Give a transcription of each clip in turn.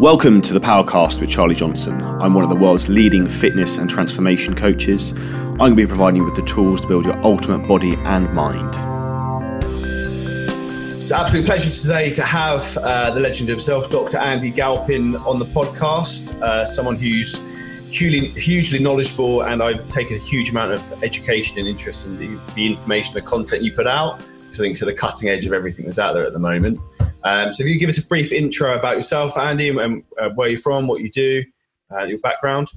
Welcome to the Powercast with Charlie Johnson. I'm one of the world's leading fitness and transformation coaches. I'm going to be providing you with the tools to build your ultimate body and mind. It's an absolute pleasure today to have uh, the legend himself, Dr. Andy Galpin, on the podcast. Uh, someone who's hugely, hugely knowledgeable, and I've taken a huge amount of education and interest in the, the information, the content you put out. I think to the cutting edge of everything that's out there at the moment. Um, so if you give us a brief intro about yourself, Andy, and uh, where you're from, what you do, uh, your background.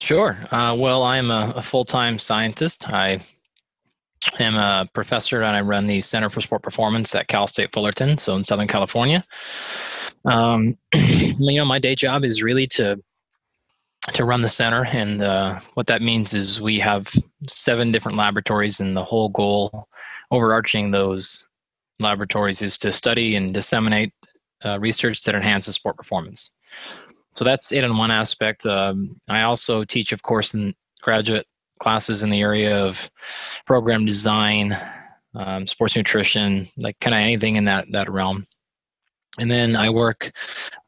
Sure. Uh, well, I'm a, a full-time scientist. I am a professor and I run the Center for Sport Performance at Cal State Fullerton, so in Southern California. Um, you know, my day job is really to to run the center, and uh, what that means is we have seven different laboratories, and the whole goal, overarching those laboratories, is to study and disseminate uh, research that enhances sport performance. So that's it in one aspect. Um, I also teach, of course, in graduate classes in the area of program design, um, sports nutrition, like kind of anything in that that realm. And then I work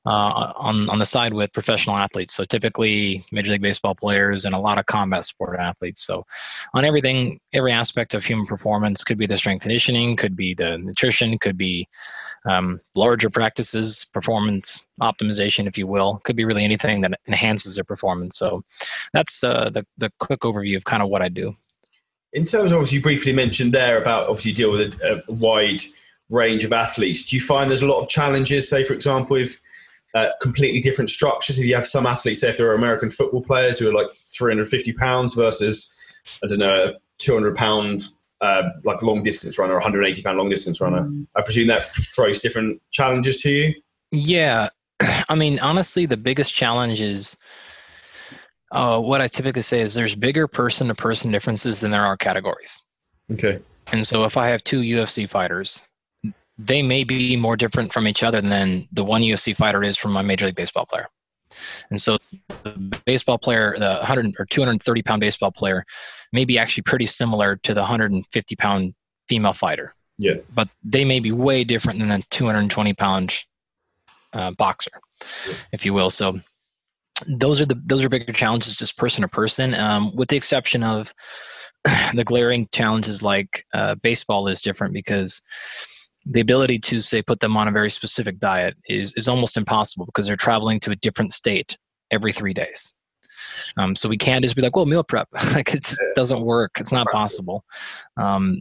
uh, on on the side with professional athletes. So typically Major League Baseball players and a lot of combat sport athletes. So on everything, every aspect of human performance could be the strength conditioning, could be the nutrition, could be um, larger practices, performance optimization, if you will, could be really anything that enhances their performance. So that's uh, the the quick overview of kind of what I do. In terms of obviously you briefly mentioned there about obviously you deal with a, a wide range of athletes. Do you find there's a lot of challenges? Say, for example, if uh, completely different structures. If you have some athletes, say if there are American football players who are like 350 pounds versus, I don't know, 200 pound uh, like long distance runner, 180 pound long distance runner. I presume that throws different challenges to you. Yeah, I mean, honestly, the biggest challenge is. Uh, what I typically say is there's bigger person to person differences than there are categories. Okay. And so if I have two UFC fighters they may be more different from each other than the one UFC fighter is from a Major League Baseball player. And so the baseball player, the 100 or 230 pound baseball player, may be actually pretty similar to the 150 pound female fighter. Yeah. But they may be way different than the 220 pound uh, boxer, yeah. if you will. So those are the those are bigger challenges, just person to person, um, with the exception of the glaring challenges like uh, baseball is different because the ability to say put them on a very specific diet is is almost impossible because they're traveling to a different state every three days. Um, so we can't just be like, well, meal prep. like it doesn't work. It's not possible. Um,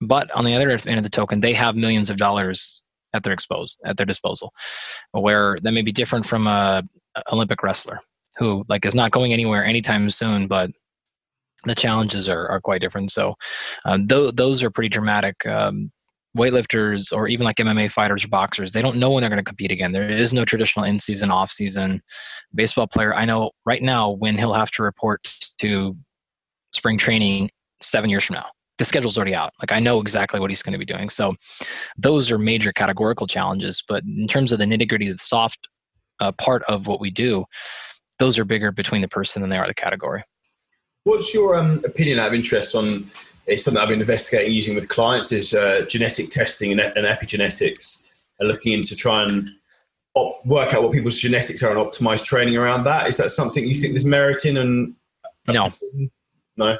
but on the other end of the token, they have millions of dollars at their exposed at their disposal, where that may be different from a Olympic wrestler who like is not going anywhere anytime soon, but the challenges are, are quite different. So uh, th- those are pretty dramatic. Um, weightlifters or even like MMA fighters or boxers, they don't know when they're going to compete again. There is no traditional in season, off season. Baseball player, I know right now when he'll have to report to spring training seven years from now. The schedule's already out. Like I know exactly what he's going to be doing. So those are major categorical challenges. But in terms of the nitty gritty, the soft uh, part of what we do, those are bigger between the person than they are the category. What's your um, opinion out of interest on it's something I've been investigating using with clients is uh, genetic testing and, and, epigenetics and looking into try and op- work out what people's genetics are and optimize training around that. Is that something you think there's merit in? And no, no,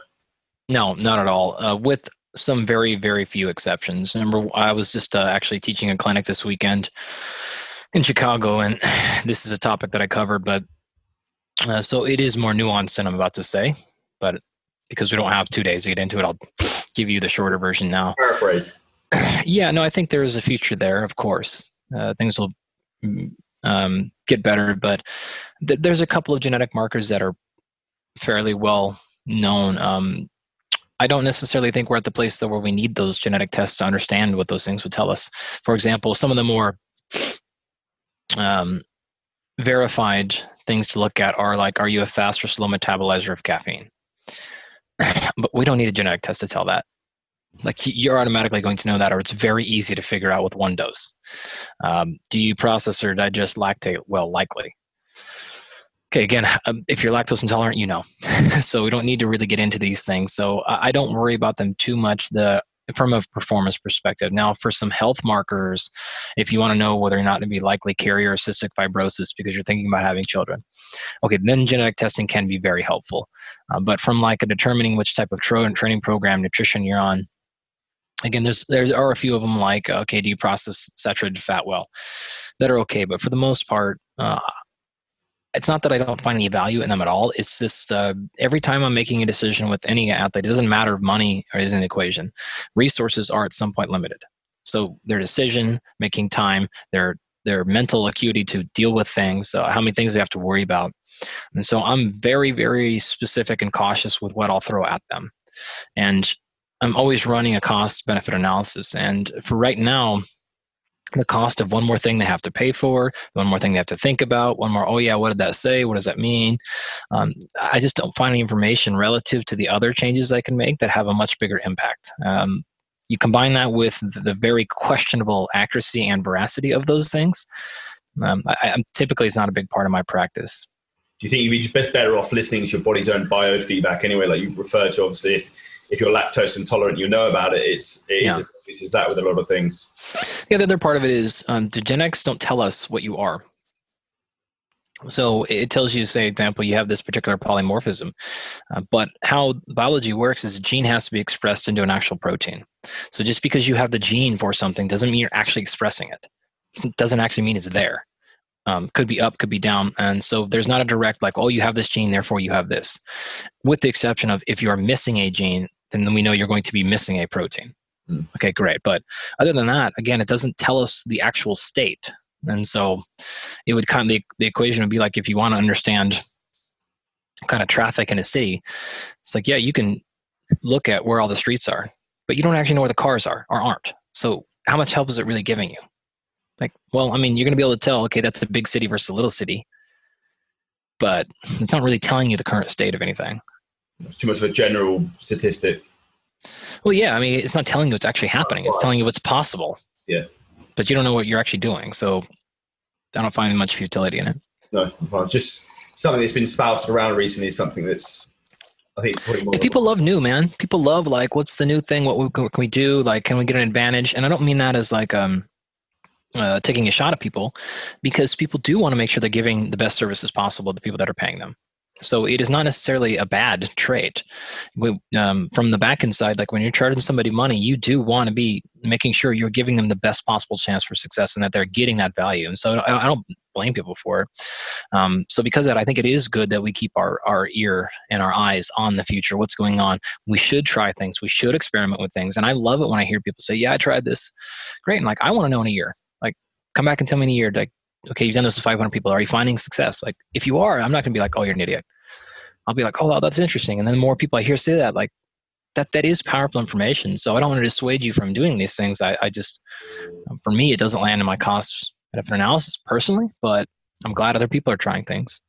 no, not at all. Uh, with some very, very few exceptions. Remember, I was just uh, actually teaching a clinic this weekend in Chicago, and this is a topic that I covered, but uh, so it is more nuanced than I'm about to say, but because we don't have two days to get into it, I'll give you the shorter version now. Paraphrase. Yeah, no, I think there is a future there. Of course, uh, things will um, get better, but th- there's a couple of genetic markers that are fairly well known. Um, I don't necessarily think we're at the place though where we need those genetic tests to understand what those things would tell us. For example, some of the more um, verified things to look at are like, are you a fast or slow metabolizer of caffeine? but we don't need a genetic test to tell that. Like you're automatically going to know that, or it's very easy to figure out with one dose. Um, do you process or digest lactate? Well, likely. Okay, again, um, if you're lactose intolerant, you know. so we don't need to really get into these things. So I don't worry about them too much. The from a performance perspective. Now, for some health markers, if you want to know whether or not to be likely carrier of cystic fibrosis because you're thinking about having children, okay, then genetic testing can be very helpful. Uh, but from like a determining which type of tra- training program, nutrition you're on, again, there's there are a few of them like okay, do you process saturated fat well, that are okay. But for the most part, uh, it's not that I don't find any value in them at all. It's just uh, every time I'm making a decision with any athlete, it doesn't matter if money is in the equation. Resources are at some point limited. So their decision making time, their their mental acuity to deal with things, uh, how many things they have to worry about. And so I'm very, very specific and cautious with what I'll throw at them. And I'm always running a cost benefit analysis. And for right now, the cost of one more thing they have to pay for, one more thing they have to think about, one more, oh yeah, what did that say? What does that mean? Um, I just don't find any information relative to the other changes I can make that have a much bigger impact. Um, you combine that with the very questionable accuracy and veracity of those things. Um, I, I, typically, it's not a big part of my practice. Do you think you'd be best better off listening to your body's own biofeedback anyway? Like you refer to, obviously, if if you're lactose intolerant, you know about it. It's it yeah. is as is that with a lot of things. Yeah, the other part of it is um, the genetics don't tell us what you are. So it tells you, say, example, you have this particular polymorphism, uh, but how biology works is a gene has to be expressed into an actual protein. So just because you have the gene for something doesn't mean you're actually expressing it. It doesn't actually mean it's there. Um, could be up, could be down, and so there's not a direct like, oh, you have this gene, therefore you have this. With the exception of if you are missing a gene, then we know you're going to be missing a protein. Mm. Okay, great. But other than that, again, it doesn't tell us the actual state. And so it would kind of, the, the equation would be like if you want to understand kind of traffic in a city, it's like, yeah, you can look at where all the streets are, but you don't actually know where the cars are or aren't. So how much help is it really giving you? Like, well, I mean, you're going to be able to tell, okay, that's a big city versus a little city, but it's not really telling you the current state of anything. It's too much of a general statistic. Well, yeah, I mean, it's not telling you what's actually happening. It's telling you what's possible. Yeah. But you don't know what you're actually doing. So I don't find much futility in it. No, it's just something that's been spouted around recently is something that's I think yeah, people love new, man. People love like, what's the new thing? What, what can we do? Like, can we get an advantage? And I don't mean that as like um, uh, taking a shot at people, because people do want to make sure they're giving the best services possible to the people that are paying them. So it is not necessarily a bad trade. We, um, from the back end side, like when you're charging somebody money, you do want to be making sure you're giving them the best possible chance for success and that they're getting that value. And so I, I don't blame people for it. Um, so because of that, I think it is good that we keep our, our ear and our eyes on the future, what's going on. We should try things. We should experiment with things. And I love it when I hear people say, yeah, I tried this. Great. And like, I want to know in a year, come back and tell me in a year, like, okay, you've done this with 500 people. Are you finding success? Like, if you are, I'm not going to be like, oh, you're an idiot. I'll be like, oh, that's interesting. And then the more people I hear say that, like, that that is powerful information. So I don't want to dissuade you from doing these things. I, I just, um, for me, it doesn't land in my cost benefit analysis personally, but I'm glad other people are trying things.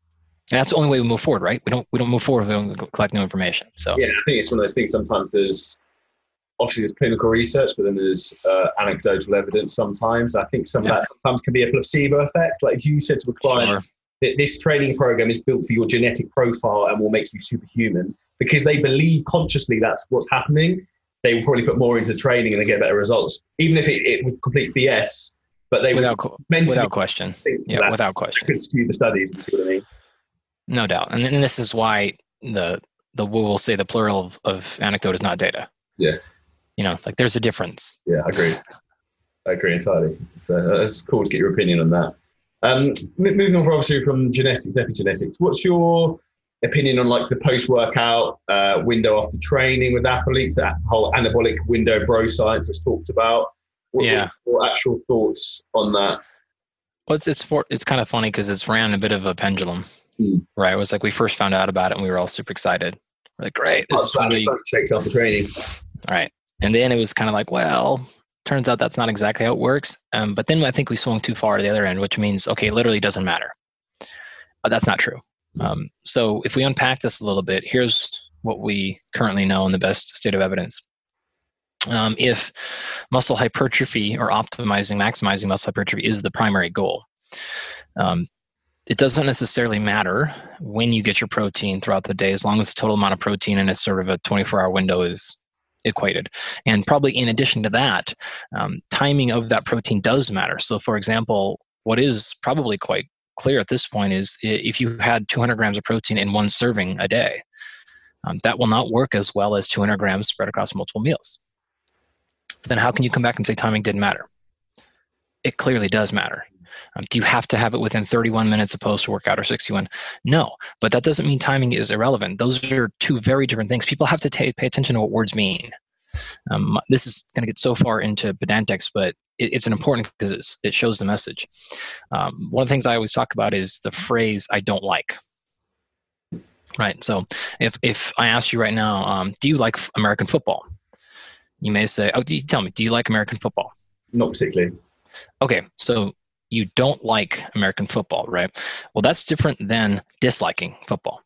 And that's the only way we move forward, right? We don't we don't move forward if we don't collect new information. So yeah, I think it's one of those things. Sometimes there's obviously there's clinical research, but then there's uh, anecdotal evidence. Sometimes. I think some yeah. of that sometimes can be a placebo effect. Like if you said to a client, sure. that this training program is built for your genetic profile and will make you superhuman because they believe consciously that's what's happening they will probably put more into the training and they get better results. Even if it, it would complete bs but they without, without question. yeah without question. could skew the studies you see what i mean. No doubt. And, and this is why the the we'll say the plural of, of anecdote is not data. Yeah you know like there's a difference yeah i agree i agree entirely so uh, it's cool to get your opinion on that um, moving on, obviously from genetics, epigenetics. What's your opinion on like the post-workout uh, window after training with athletes? That whole anabolic window, bro science is talked about. What yeah. your actual thoughts on that? Well, it's it's for, it's kind of funny because it's ran a bit of a pendulum, mm. right? It was like we first found out about it and we were all super excited. We're like, great, this oh, is really shakes the training. All right, and then it was kind of like, well, turns out that's not exactly how it works. Um, but then I think we swung too far to the other end, which means, okay, literally doesn't matter. But that's not true. Um, so if we unpack this a little bit, here's what we currently know in the best state of evidence. Um, if muscle hypertrophy or optimizing, maximizing muscle hypertrophy is the primary goal, um, it doesn't necessarily matter when you get your protein throughout the day, as long as the total amount of protein in a sort of a 24 hour window is equated. And probably in addition to that, um, timing of that protein does matter. So, for example, what is probably quite clear at this point is if you had 200 grams of protein in one serving a day, um, that will not work as well as 200 grams spread across multiple meals. Then how can you come back and say timing didn't matter? It clearly does matter. Um, do you have to have it within 31 minutes of post workout or 61? No, but that doesn't mean timing is irrelevant. Those are two very different things. People have to t- pay attention to what words mean. Um, this is going to get so far into pedantics, but it, it's an important because it shows the message. Um, one of the things I always talk about is the phrase "I don't like." Right. So if if I ask you right now, um, do you like American football? You may say, "Oh, you tell me, do you like American football?" Not particularly. Okay, so you don't like American football, right? Well, that's different than disliking football.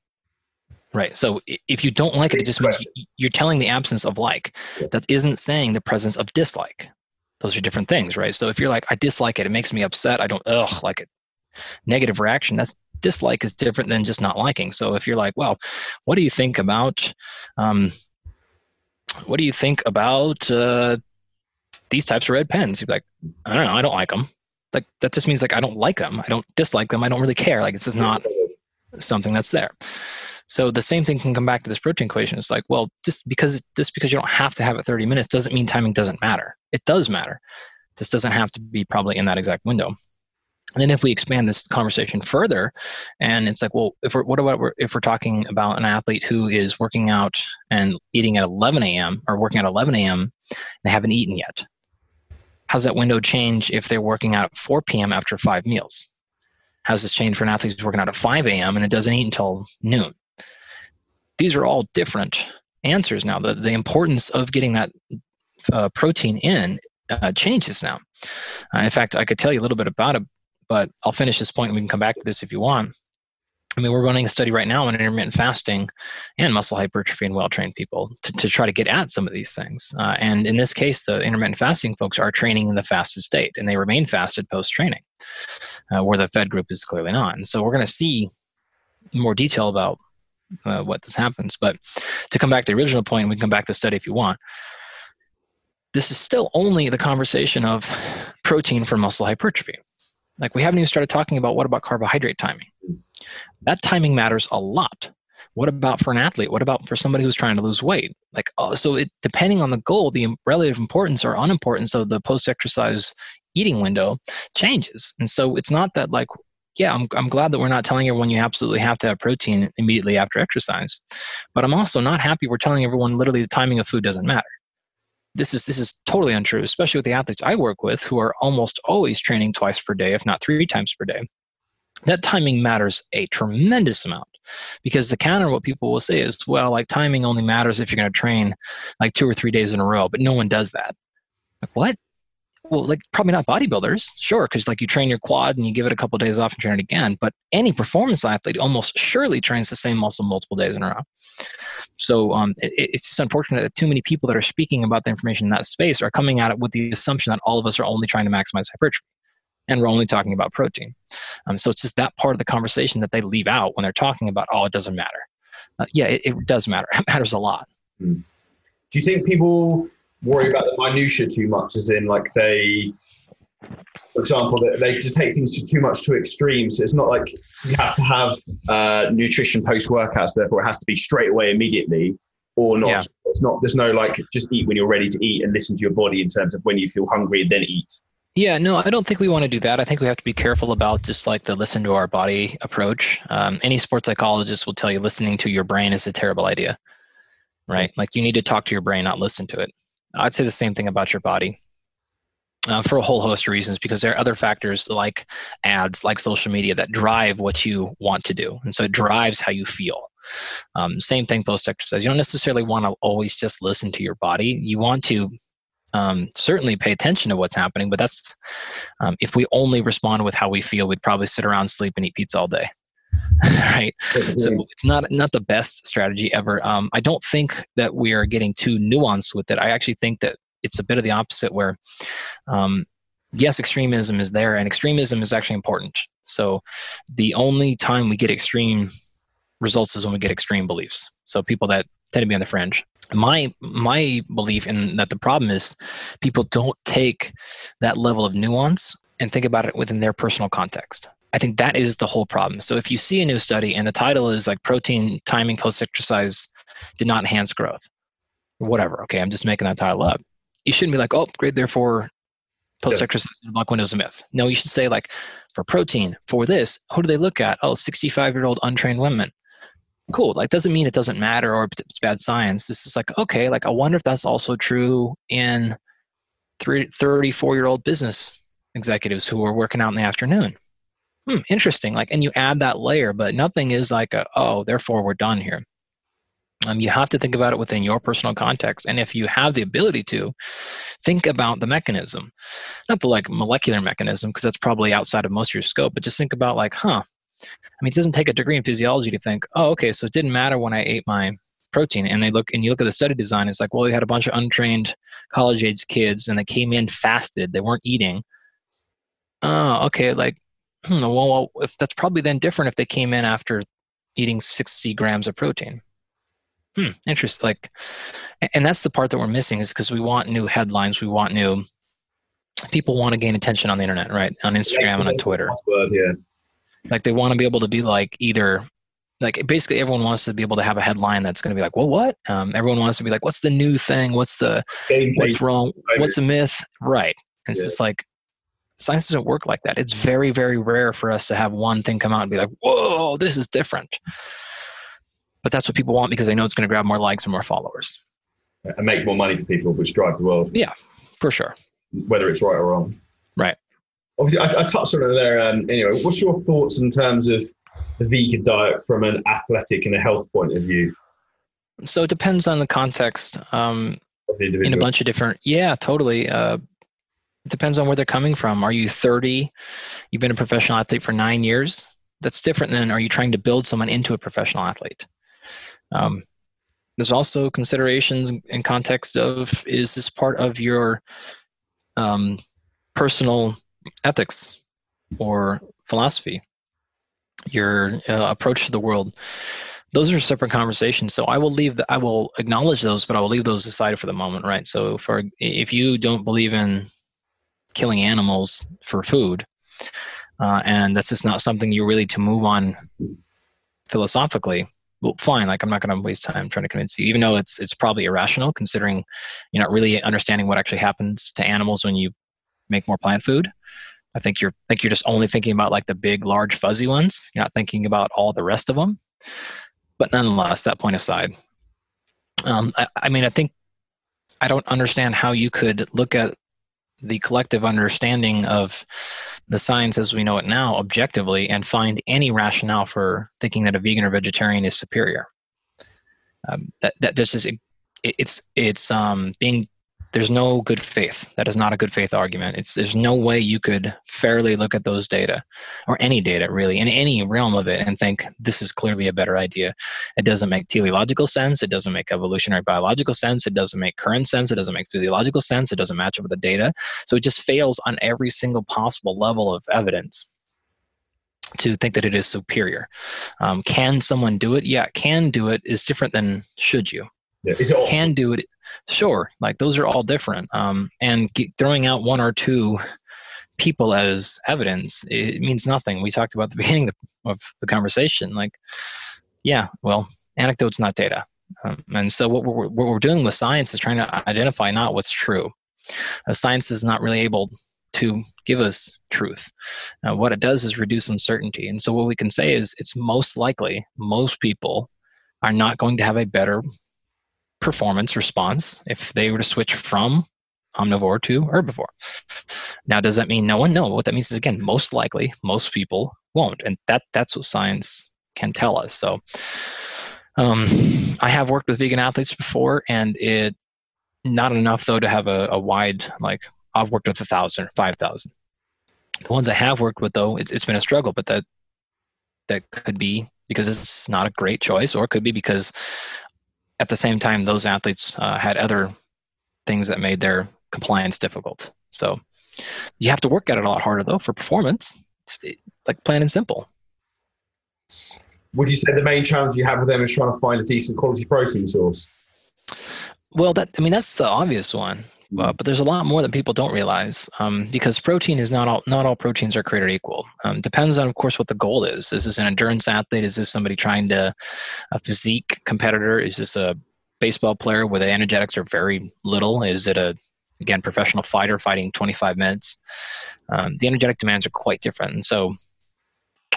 Right. So if you don't like it, it just means you're telling the absence of like. That isn't saying the presence of dislike. Those are different things, right? So if you're like, I dislike it, it makes me upset, I don't ugh like it. Negative reaction, that's dislike is different than just not liking. So if you're like, well, what do you think about um, what do you think about uh, these types of red pens? You're like, I don't know, I don't like them like that just means like I don't like them. I don't dislike them. I don't really care. Like this is not something that's there. So the same thing can come back to this protein equation. It's like, well, just because just because you don't have to have it 30 minutes doesn't mean timing doesn't matter. It does matter. This doesn't have to be probably in that exact window. And then if we expand this conversation further, and it's like, well, if we're what about if we're talking about an athlete who is working out and eating at 11 a.m. or working at 11 a.m. and they haven't eaten yet, How's that window change if they're working out at 4 p.m. after five meals? How's this change for an athlete who's working out at 5 a.m. and it doesn't eat until noon? These are all different answers now. The, the importance of getting that uh, protein in uh, changes now. Uh, in fact, I could tell you a little bit about it, but I'll finish this point and we can come back to this if you want. I mean, we're running a study right now on intermittent fasting and muscle hypertrophy in well-trained people to, to try to get at some of these things. Uh, and in this case, the intermittent fasting folks are training in the fasted state, and they remain fasted post-training, uh, where the fed group is clearly not. And so we're going to see more detail about uh, what this happens. But to come back to the original point, we can come back to the study if you want. This is still only the conversation of protein for muscle hypertrophy. Like we haven't even started talking about what about carbohydrate timing. That timing matters a lot. What about for an athlete? What about for somebody who's trying to lose weight? Like uh, so, it depending on the goal, the relative importance or unimportance of the post-exercise eating window changes. And so it's not that like yeah, I'm, I'm glad that we're not telling everyone you absolutely have to have protein immediately after exercise. But I'm also not happy we're telling everyone literally the timing of food doesn't matter this is this is totally untrue, especially with the athletes I work with who are almost always training twice per day, if not three times per day. That timing matters a tremendous amount because the counter what people will say is, well, like timing only matters if you're going to train like two or three days in a row, but no one does that. Like what? well like probably not bodybuilders sure because like you train your quad and you give it a couple of days off and train it again but any performance athlete almost surely trains the same muscle multiple days in a row so um, it, it's just unfortunate that too many people that are speaking about the information in that space are coming at it with the assumption that all of us are only trying to maximize hypertrophy and we're only talking about protein um, so it's just that part of the conversation that they leave out when they're talking about oh it doesn't matter uh, yeah it, it, does matter it matters a lot mm. do you think people worry about the minutia too much, as in like they, for example, they, they to take things to too much to extremes. So it's not like you have to have uh, nutrition post workouts, therefore it has to be straight away immediately or not. Yeah. It's not. There's no like just eat when you're ready to eat and listen to your body in terms of when you feel hungry and then eat. Yeah, no, I don't think we want to do that. I think we have to be careful about just like the listen to our body approach. Um, any sports psychologist will tell you listening to your brain is a terrible idea, right? Like you need to talk to your brain, not listen to it. I'd say the same thing about your body. Uh, for a whole host of reasons because there are other factors like ads like social media that drive what you want to do and so it drives how you feel um, same thing post exercise you don't necessarily want to always just listen to your body you want to um, certainly pay attention to what's happening but that's um, if we only respond with how we feel we'd probably sit around sleep and eat pizza all day right? So it's not not the best strategy ever. Um, I don't think that we are getting too nuanced with it. I actually think that it's a bit of the opposite, where um, yes, extremism is there, and extremism is actually important. So the only time we get extreme results is when we get extreme beliefs. So people that tend to be on the fringe. my my belief in that the problem is people don't take that level of nuance and think about it within their personal context. I think that is the whole problem. So if you see a new study and the title is like protein timing post exercise did not enhance growth whatever okay i'm just making that title up. You shouldn't be like oh great therefore post exercise anabolic window is a myth. No you should say like for protein for this who do they look at? Oh 65 year old untrained women cool like doesn't mean it doesn't matter or it's bad science. This is like okay like i wonder if that's also true in 34 year old business executives who are working out in the afternoon. Hmm interesting like and you add that layer but nothing is like a, oh therefore we're done here. Um, you have to think about it within your personal context and if you have the ability to think about the mechanism. Not the like molecular mechanism because that's probably outside of most of your scope but just think about like huh I mean, it doesn't take a degree in physiology to think, oh, okay, so it didn't matter when I ate my protein. And they look and you look at the study design, it's like, well, we had a bunch of untrained college age kids and they came in fasted, they weren't eating. Oh, okay, like, hmm, well, if that's probably then different if they came in after eating 60 grams of protein. Hmm, interesting. Like, and that's the part that we're missing is because we want new headlines, we want new. People want to gain attention on the internet, right? On Instagram and on Twitter. Word, yeah. Like they want to be able to be like either like basically everyone wants to be able to have a headline that's going to be like, well, what? Um, everyone wants to be like, what's the new thing? What's the what's wrong? What's a myth? Right. And it's yeah. just like science doesn't work like that. It's very very rare for us to have one thing come out and be like, whoa, this is different. But that's what people want because they know it's going to grab more likes and more followers. And make more money for people, which drives the world. Yeah, for sure. Whether it's right or wrong. Obviously I, I, touched on it there. Um, anyway, what's your thoughts in terms of the vegan diet from an athletic and a health point of view? So it depends on the context. Um, of the individual. In a bunch of different, yeah, totally. Uh, it depends on where they're coming from. Are you 30? You've been a professional athlete for nine years. That's different than are you trying to build someone into a professional athlete? Um, there's also considerations in context of is this part of your um, personal ethics or philosophy, your uh, approach to the world. Those are separate conversations. So I will leave. The, I will acknowledge those, but I will leave those aside for the moment, right? So for if you don't believe in killing animals for food, uh, and that's just not something you're really to move on philosophically, well, fine. Like I'm not going to waste time trying to convince you, even though it's it's probably irrational, considering you're not really understanding what actually happens to animals when you make more plant food. I think you're think you're just only thinking about like the big, large, fuzzy ones. You're not thinking about all the rest of them. But nonetheless, that point aside, um, I, I mean, I think I don't understand how you could look at the collective understanding of the science as we know it now objectively and find any rationale for thinking that a vegan or vegetarian is superior. Um, that that just is it, it's it's um, being there's no good faith. That is not a good faith argument. It's there's no way you could fairly look at those data, or any data really, in any realm of it, and think this is clearly a better idea. It doesn't make teleological sense. It doesn't make evolutionary biological sense. It doesn't make current sense. It doesn't make physiological sense. It doesn't match up with the data. So it just fails on every single possible level of evidence to think that it is superior. Um, can someone do it? Yeah, can do it is different than should you. Yeah. Can do it Sure, like those are all different. Um, and throwing out one or two people as evidence it means nothing. We talked about the beginning of the conversation. Like, yeah, well, anecdotes not data. Um, and so what we're, what we're doing with science is trying to identify not what's true. Uh, science is not really able to give us truth. Uh, what it does is reduce uncertainty. And so what we can say is it's most likely most people are not going to have a better performance response if they were to switch from omnivore to herbivore. Now, does that mean no one? No. What that means is again, most likely, most people won't, and that that's what science can tell us. So, um, I have worked with vegan athletes before, and it not enough though to have a, a wide like I've worked with a thousand, five thousand. The ones I have worked with though, it's it's been a struggle, but that that could be because it's not a great choice, or it could be because at the same time, those athletes uh, had other things that made their compliance difficult. So you have to work at it a lot harder, though, for performance. It's like plain and simple. Would you say the main challenge you have with them is trying to find a decent quality protein source? Well, that I mean that's the obvious one, uh, but there's a lot more that people don't realize um, because protein is not all not all proteins are created equal. Um, depends on, of course, what the goal is. Is this an endurance athlete? Is this somebody trying to a physique competitor? Is this a baseball player where the energetics are very little? Is it a again professional fighter fighting 25 minutes? Um, the energetic demands are quite different, and so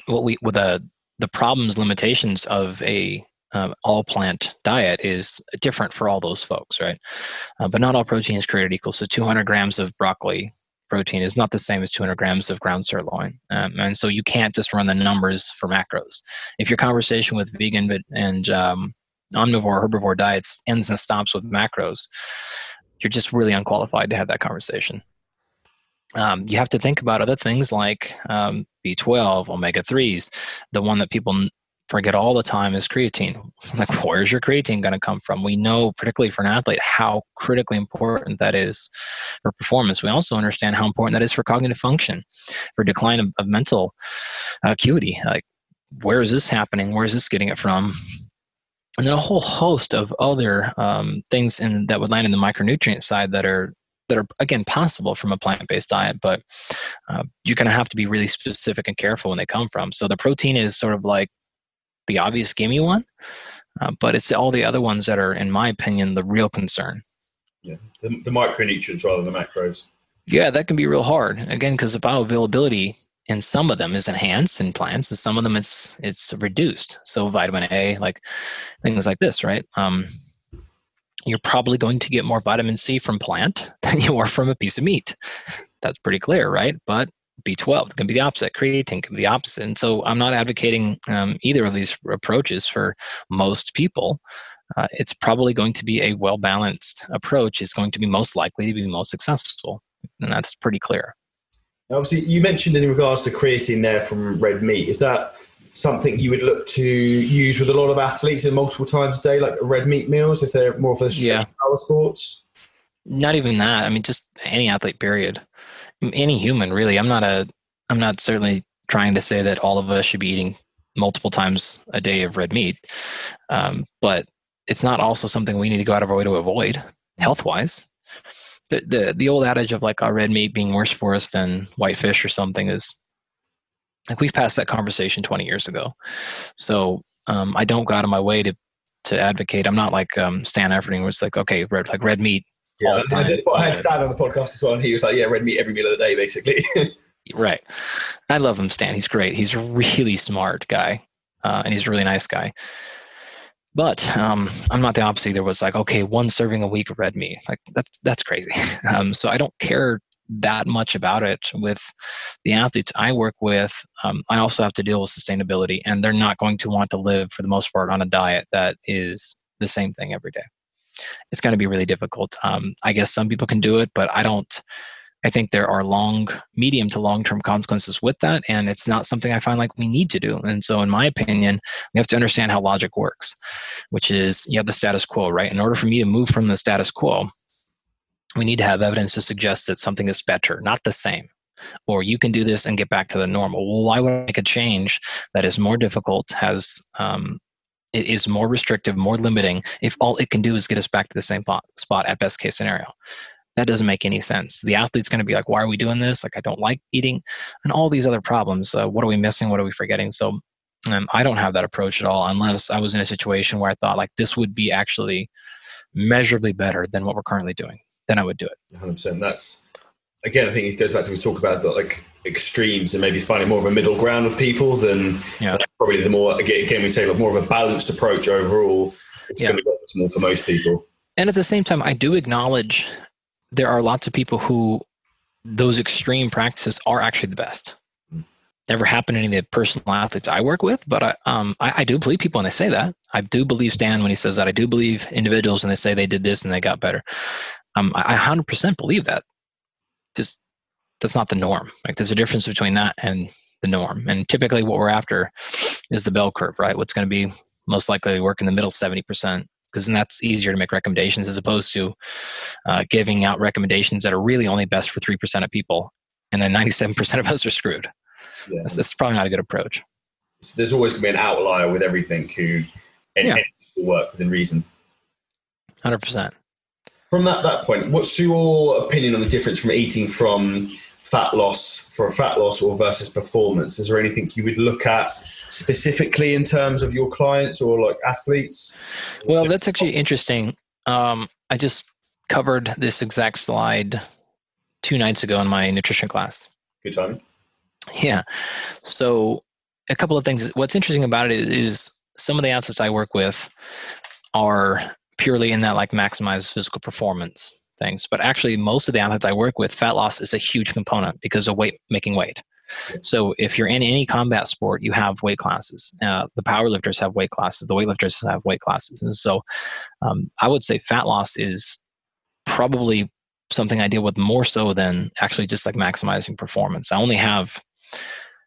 what we with the the problems limitations of a um, all plant diet is different for all those folks, right? Uh, but not all protein is created equal. So 200 grams of broccoli protein is not the same as 200 grams of ground sirloin. Um, and so you can't just run the numbers for macros. If your conversation with vegan and um, omnivore, herbivore diets ends and stops with macros, you're just really unqualified to have that conversation. Um, you have to think about other things like um, B12, omega 3s. The one that people forget all the time is creatine. Like, where's your creatine going to come from? We know, particularly for an athlete, how critically important that is for performance. We also understand how important that is for cognitive function, for decline of, of mental acuity. Like, where is this happening? Where is this getting it from? And then a whole host of other um, things in, that would land in the micronutrient side that are that are again possible from a plant-based diet but uh, you're going to have to be really specific and careful when they come from so the protein is sort of like the obvious gimme one, uh, but it's all the other ones that are, in my opinion, the real concern. Yeah, the, the micronutrients rather than the macros. Yeah, that can be real hard. Again, because the bioavailability in some of them is enhanced in plants, and some of them it's it's reduced. So vitamin A, like things like this, right? Um, you're probably going to get more vitamin C from plant than you are from a piece of meat. That's pretty clear, right? But B12 can be the opposite. Creatine can be the opposite. And so I'm not advocating um, either of these approaches for most people. Uh, it's probably going to be a well balanced approach. Is going to be most likely to be most successful, and that's pretty clear. Obviously, you mentioned in regards to creatine there from red meat. Is that something you would look to use with a lot of athletes in multiple times a day, like red meat meals, if they're more of a yeah. power sports? Not even that. I mean, just any athlete. Period any human really. I'm not a I'm not certainly trying to say that all of us should be eating multiple times a day of red meat, um, but it's not also something we need to go out of our way to avoid health wise. The, the the old adage of like our red meat being worse for us than white fish or something is like we've passed that conversation 20 years ago. So um, I don't go out of my way to to advocate. I'm not like um, Stan Efferding, it's like okay, red like red meat yeah, I, did, I had Stan on the podcast as well, and he was like, "Yeah, red meat every meal of the day, basically." right. I love him, Stan. He's great. He's a really smart guy, uh, and he's a really nice guy. But um, I'm not the opposite. There was like, okay, one serving a week of red meat. Like that's that's crazy. Um, so I don't care that much about it with the athletes I work with. Um, I also have to deal with sustainability, and they're not going to want to live for the most part on a diet that is the same thing every day it's going to be really difficult. Um, I guess some people can do it, but I don't. I think there are long, medium to long term consequences with that, and it's not something I find like we need to do. And so, in my opinion, we have to understand how logic works, which is you have the status quo, right? In order for me to move from the status quo, we need to have evidence to suggest that something is better, not the same. Or you can do this and get back to the normal. Well, why would I make a change that is more difficult, has um, it is more restrictive, more limiting if all it can do is get us back to the same spot at best case scenario. That doesn't make any sense. The athlete's going to be like, why are we doing this? Like, I don't like eating, and all these other problems. Uh, what are we missing? What are we forgetting? So, um, I don't have that approach at all unless I was in a situation where I thought, like, this would be actually measurably better than what we're currently doing. Then I would do it. 100%. That's, again, I think it goes back to we talk about the like extremes and maybe finding more of a middle ground of people than yeah. probably the more again we say like more of a balanced approach overall. It's yeah. going to be more for most people. And at the same time, I do acknowledge there are lots of people who those extreme practices are actually the best. Never happened to any of the personal athletes I work with, but I, um, I, I do believe people when they say that. I do believe Stan when he says that. I do believe individuals when they say they did this and they got better. Um, I, I 100% believe that. That's not the norm. Like there's a difference between that and the norm. And typically what we're after is the bell curve, right? What's going to be most likely to work in the middle 70% because then that's easier to make recommendations as opposed to uh, giving out recommendations that are really only best for 3% of people and then 97% of us are screwed. Yeah. That's, that's probably not a good approach. So there's always going to be an outlier with everything who and, yeah. work within reason. 100%. From that, that point, what's your opinion on the difference from eating from fat loss for a fat loss or versus performance? Is there anything you would look at specifically in terms of your clients or like athletes? Well, that's actually interesting. Um, I just covered this exact slide two nights ago in my nutrition class. Good time. Yeah. So, a couple of things. What's interesting about it is some of the athletes I work with are purely in that like maximize physical performance things. But actually, most of the athletes I work with, fat loss is a huge component because of weight making weight. So if you're in any combat sport, you have weight classes. Uh, the powerlifters have weight classes. The weightlifters have weight classes. And so um, I would say fat loss is probably something I deal with more so than actually just like maximizing performance. I only have,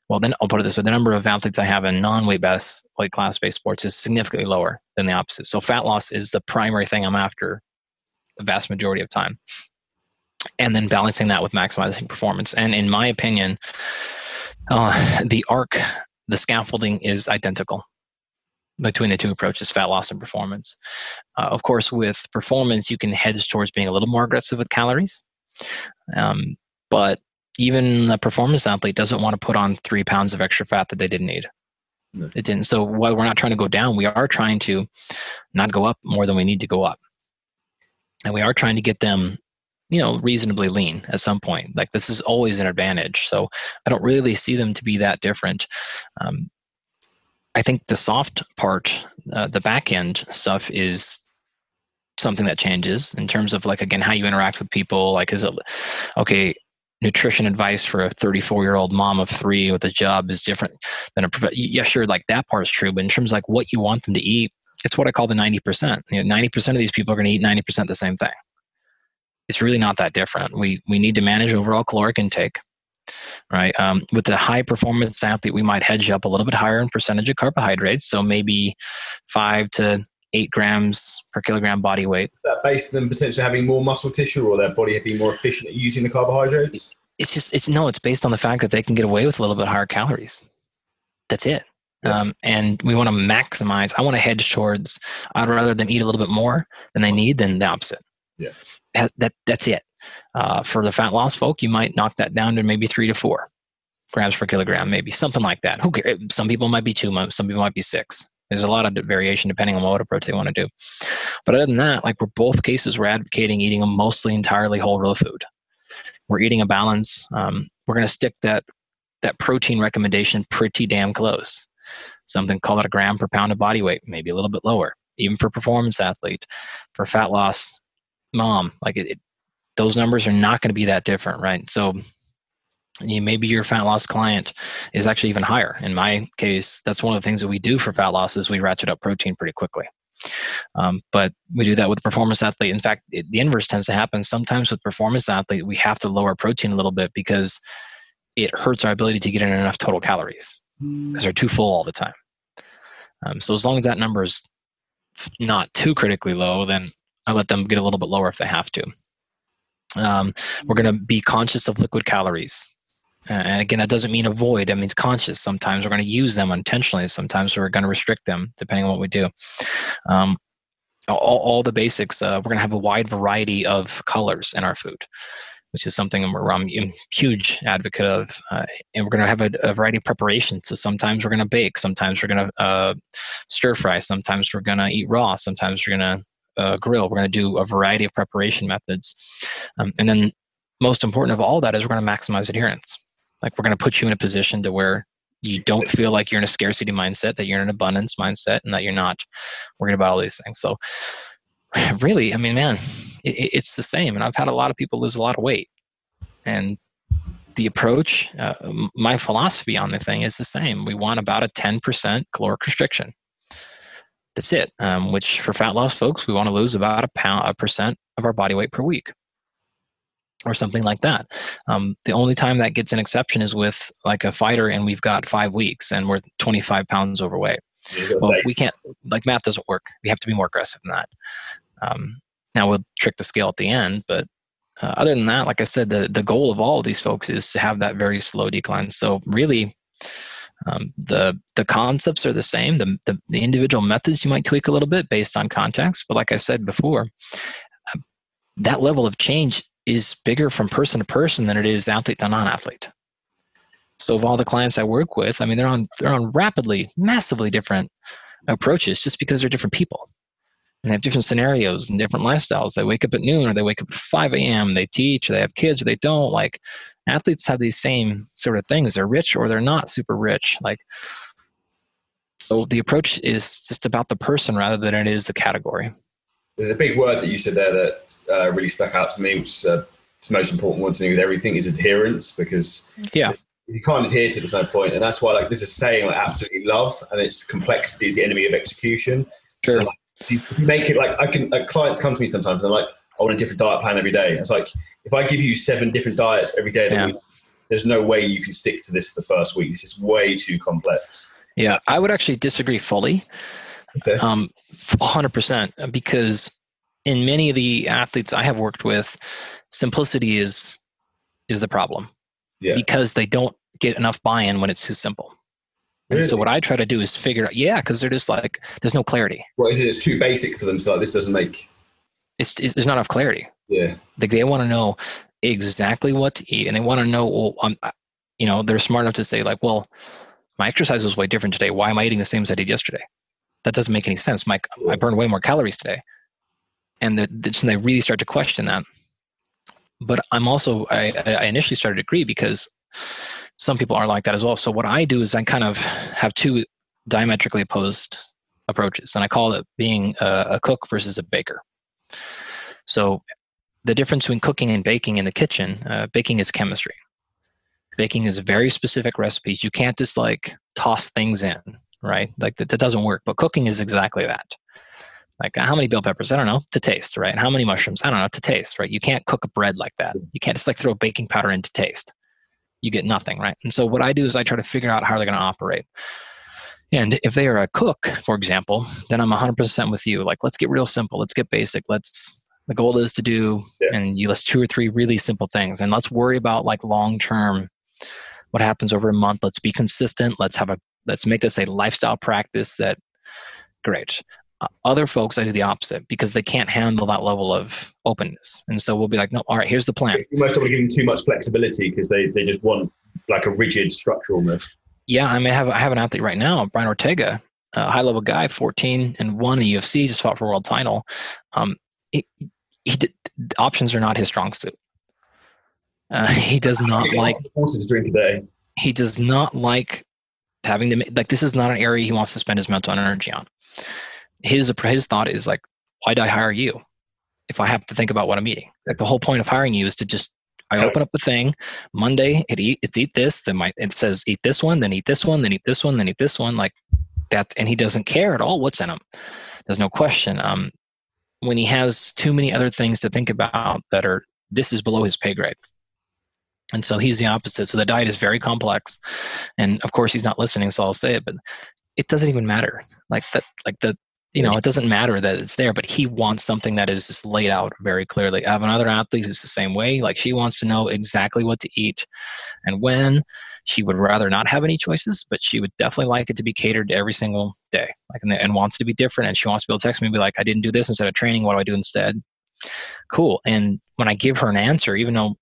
well, then I'll put it this way: the number of athletes I have in non-weight based weight class based sports is significantly lower than the opposite. So fat loss is the primary thing I'm after the vast majority of time, and then balancing that with maximizing performance. And in my opinion, uh, the arc, the scaffolding is identical between the two approaches fat loss and performance. Uh, of course, with performance, you can hedge towards being a little more aggressive with calories. Um, but even a performance athlete doesn't want to put on three pounds of extra fat that they didn't need. No. It didn't. So while we're not trying to go down, we are trying to not go up more than we need to go up. And we are trying to get them, you know, reasonably lean at some point. Like this is always an advantage. So I don't really see them to be that different. Um, I think the soft part, uh, the back end stuff is something that changes in terms of like again how you interact with people. Like is it okay? Nutrition advice for a 34 year old mom of three with a job is different than a yeah sure like that part is true, but in terms of like what you want them to eat, it's what I call the 90%. You know, 90% of these people are going to eat 90% the same thing. It's really not that different. We we need to manage overall caloric intake right? Um, with the high performance athlete, we might hedge up a little bit higher in percentage of carbohydrates, so maybe five to eight grams per kilogram body weight. Is that based on them potentially having more muscle tissue or their body being more efficient at using the carbohydrates? It's just it's no, it's based on the fact that they can get away with a little bit higher calories. That's it. Um, and we want to maximize. I want to hedge towards. I'd rather them eat a little bit more than they need than the opposite. Yeah, that that's it. Uh, for the fat loss folk, you might knock that down to maybe three to four grams per kilogram, maybe something like that. Who cares? Some people might be two, some people might be six. There's a lot of variation depending on what approach they want to do. But other than that, like we're both cases, we're advocating eating a mostly entirely whole real food. We're eating a balance. Um, we're going to stick that that protein recommendation pretty damn close. Something call it a gram per pound of body weight, maybe a little bit lower. Even for performance athlete, for fat loss mom, like it, it those numbers are not going to be that different, right? So you, maybe your fat loss client is actually even higher. In my case, that's one of the things that we do for fat loss is we ratchet up protein pretty quickly. Um, but we do that with performance athlete. In fact, it, the inverse tends to happen. Sometimes with performance athlete, we have to lower protein a little bit because it hurts our ability to get in enough total calories because they're too full all the time. Um, so as long as that number is not too critically low, then I let them get a little bit lower if they have to. Um, we're going to be conscious of liquid calories. and again, that doesn't mean avoid, it means conscious. Sometimes we're going to use them intentionally, sometimes we're going to restrict them depending on what we do. Um, all, all, the basics, uh, we're going to have a wide variety of colors in our food which is something I'm, I'm a huge advocate of. Uh, and we're going to have a, a, variety of preparations. So sometimes we're going to bake, sometimes we're going to uh, stir fry, sometimes we're going to eat raw, sometimes we're going to uh, grill. We're going to do a variety of preparation methods. Um, and then, most important of all that is we're going to maximize adherence. Like, we're going to put you in a position to where you don't feel like you're in a scarcity mindset, that you're in an abundance mindset, and that you're not worried about all these things. So, really, I mean, man, it, it's the same. And I've had a lot of people lose a lot of weight. And the approach, uh, my philosophy on the thing is the same. We want about a 10% caloric restriction that's it. Um, which for fat loss folks, we want to lose about a pound, a percent of our body weight per week, or something like that. Um, the only time that gets an exception is with like a fighter, and we've got five weeks, and we're 25 pounds overweight. Well, we can't. Like math doesn't work. We have to be more aggressive than that. Um, now we'll trick the scale at the end, but uh, other than that, like I said, the the goal of all of these folks is to have that very slow decline. So really, Um, the the concepts are the same. The, the, the individual methods you might tweak a little bit based on context, but like I said before, uh, that level of change is bigger from person to person than it is athlete to non-athlete. So of all the clients I work with, I mean they're on they're on rapidly, massively different approaches just because they're different people. And they have different scenarios and different lifestyles. They wake up at noon or they wake up at 5 a.m. They teach, or they have kids or they don't. Like athletes have these same sort of things. They're rich or they're not super rich. Like so the approach is just about the person rather than it is the category. The big word that you said there that uh, really stuck out to me, which is uh, the most important one to me with everything, is adherence. Because yeah, if you can't adhere to it, there's no point. And that's why like this is saying I absolutely love, and it's complexity is the enemy of execution. Sure. So, like, make it like I can. Like, clients come to me sometimes and they're like, I want a different diet plan every day. It's like if I give you seven different diets every day, yeah. week, there's no way you can stick to this for the first week. This is way too complex. Yeah, I would actually disagree fully. Okay. Um, 100% because in many of the athletes I have worked with, simplicity is is the problem. Yeah. Because they don't get enough buy-in when it's too simple. Really? And so what I try to do is figure out, yeah, because they're just like, there's no clarity. What is it? It's too basic for them. So like, this doesn't make. It's, it's there's not enough clarity. Yeah. Like they want to know exactly what to eat, and they want to know, well, um, I'm, you know, they're smart enough to say like, well, my exercise was way different today. Why am I eating the same as I did yesterday? That doesn't make any sense. My I burned way more calories today, and the, the, they really start to question that. But I'm also I, I initially started to agree because some people are like that as well. So what I do is I kind of have two diametrically opposed approaches, and I call it being a, a cook versus a baker. So the difference between cooking and baking in the kitchen, uh, baking is chemistry. Baking is very specific recipes. You can't just like toss things in, right? Like that, that doesn't work. But cooking is exactly that. Like how many bell peppers? I don't know to taste, right? And How many mushrooms? I don't know to taste, right? You can't cook a bread like that. You can't just like throw baking powder in to taste you get nothing, right? And so what I do is I try to figure out how they're going to operate. And if they are a cook, for example, then I'm 100% with you. Like, let's get real simple. Let's get basic. Let's, the goal is to do, yeah. and you list two or three really simple things. And let's worry about like long term, what happens over a month. Let's be consistent. Let's have a, let's make this a lifestyle practice that, great other folks I do the opposite because they can't handle that level of openness. And so we'll be like, no, all right, here's the plan. You most probably give them too much flexibility because they, they just want like a rigid structure almost. Yeah, I mean, I have, I have an athlete right now, Brian Ortega, a high level guy, 14 and one in the UFC, just fought for a world title. Um, he, he did, options are not his strong suit. Uh, he does not he like to drink a day. He does not like having to like this is not an area he wants to spend his mental energy on his his thought is like, why did I hire you if I have to think about what I'm eating? Like the whole point of hiring you is to just I open up the thing Monday. It eat it's eat this. Then my it says eat this one. Then eat this one. Then eat this one. Then eat this one. Like that, and he doesn't care at all what's in them. There's no question. Um, when he has too many other things to think about that are this is below his pay grade. And so he's the opposite. So the diet is very complex. And of course he's not listening, so I'll say it, but it doesn't even matter. Like that like the you know, it doesn't matter that it's there, but he wants something that is just laid out very clearly. I have another athlete who's the same way. Like she wants to know exactly what to eat and when. She would rather not have any choices, but she would definitely like it to be catered every single day. Like and, and wants to be different. And she wants to be able to text me and be like, I didn't do this instead of training. What do I do instead? Cool. And when I give her an answer, even though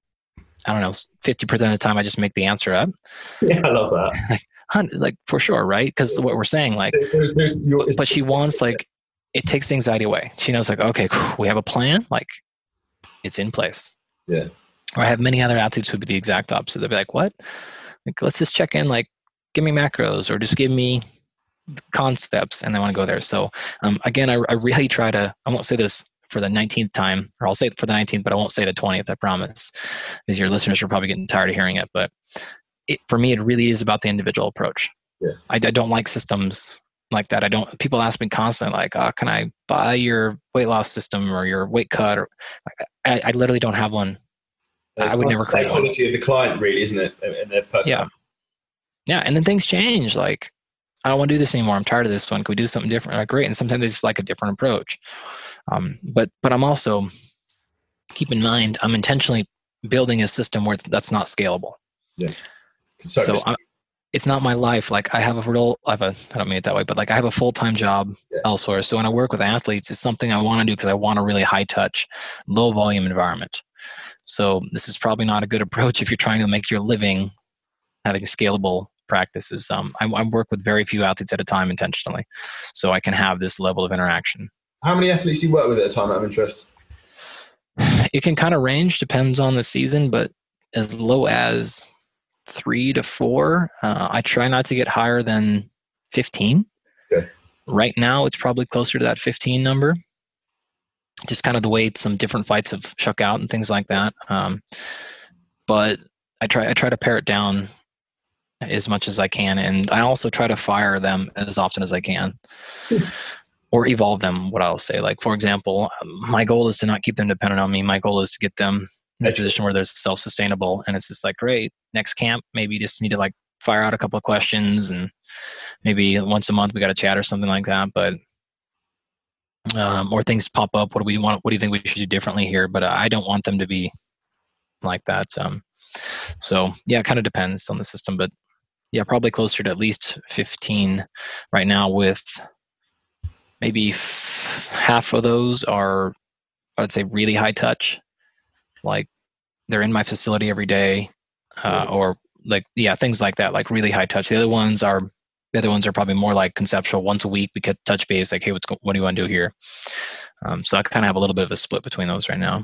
I don't know, 50% of the time I just make the answer up. Yeah, I love that. like for sure, right? Because what we're saying, like, there's, there's, but she wants like it takes anxiety away. She knows like, okay, we have a plan, like it's in place. Yeah. Or I have many other athletes who would be the exact opposite. They'd be like, what? Like, let's just check in, like, give me macros or just give me concepts, and they want to go there. So um, again, I, I really try to. I won't say this for the 19th time, or I'll say it for the 19th, but I won't say the 20th. I promise, because your listeners are probably getting tired of hearing it. But it, for me, it really is about the individual approach. Yeah. I, I don't like systems like that. I don't. People ask me constantly, like, oh, "Can I buy your weight loss system or your weight cut?" Or I, I literally don't have one. It's I would never. create The psychology of the client, really, isn't it? And their Yeah. Yeah, and then things change. Like, I don't want to do this anymore. I'm tired of this one. Can we do something different? Like, great. And sometimes it's just like a different approach. Um, but but I'm also keep in mind I'm intentionally building a system where that's not scalable. Yeah. So, so it's not my life. Like I have a real, I have a, I don't mean it that way, but like I have a full time job yeah. elsewhere. So when I work with athletes, it's something I want to do because I want a really high touch, low volume environment. So this is probably not a good approach if you're trying to make your living having scalable practices. Um, I, I work with very few athletes at a time intentionally, so I can have this level of interaction. How many athletes do you work with at a time out of interest? It can kind of range, depends on the season, but as low as three to four. Uh, I try not to get higher than 15. Okay. Right now, it's probably closer to that 15 number. Just kind of the way some different fights have shook out and things like that. Um, but I try I try to pare it down as much as I can, and I also try to fire them as often as I can. or evolve them what i'll say like for example my goal is to not keep them dependent on me my goal is to get them in a position where they're self-sustainable and it's just like great next camp maybe you just need to like fire out a couple of questions and maybe once a month we got to chat or something like that but um, or things pop up what do we want what do you think we should do differently here? But i don't want them to be like that um, so yeah it kind of depends on the system but yeah probably closer to at least 15 right now with maybe f- half of those are i would say really high touch like they're in my facility every day uh, or like yeah things like that like really high touch. The other ones are the other ones are probably more like conceptual. Once a week we could touch base like hey what's what do you want to do here? Um, so i kind of have a little bit of a split between those right now.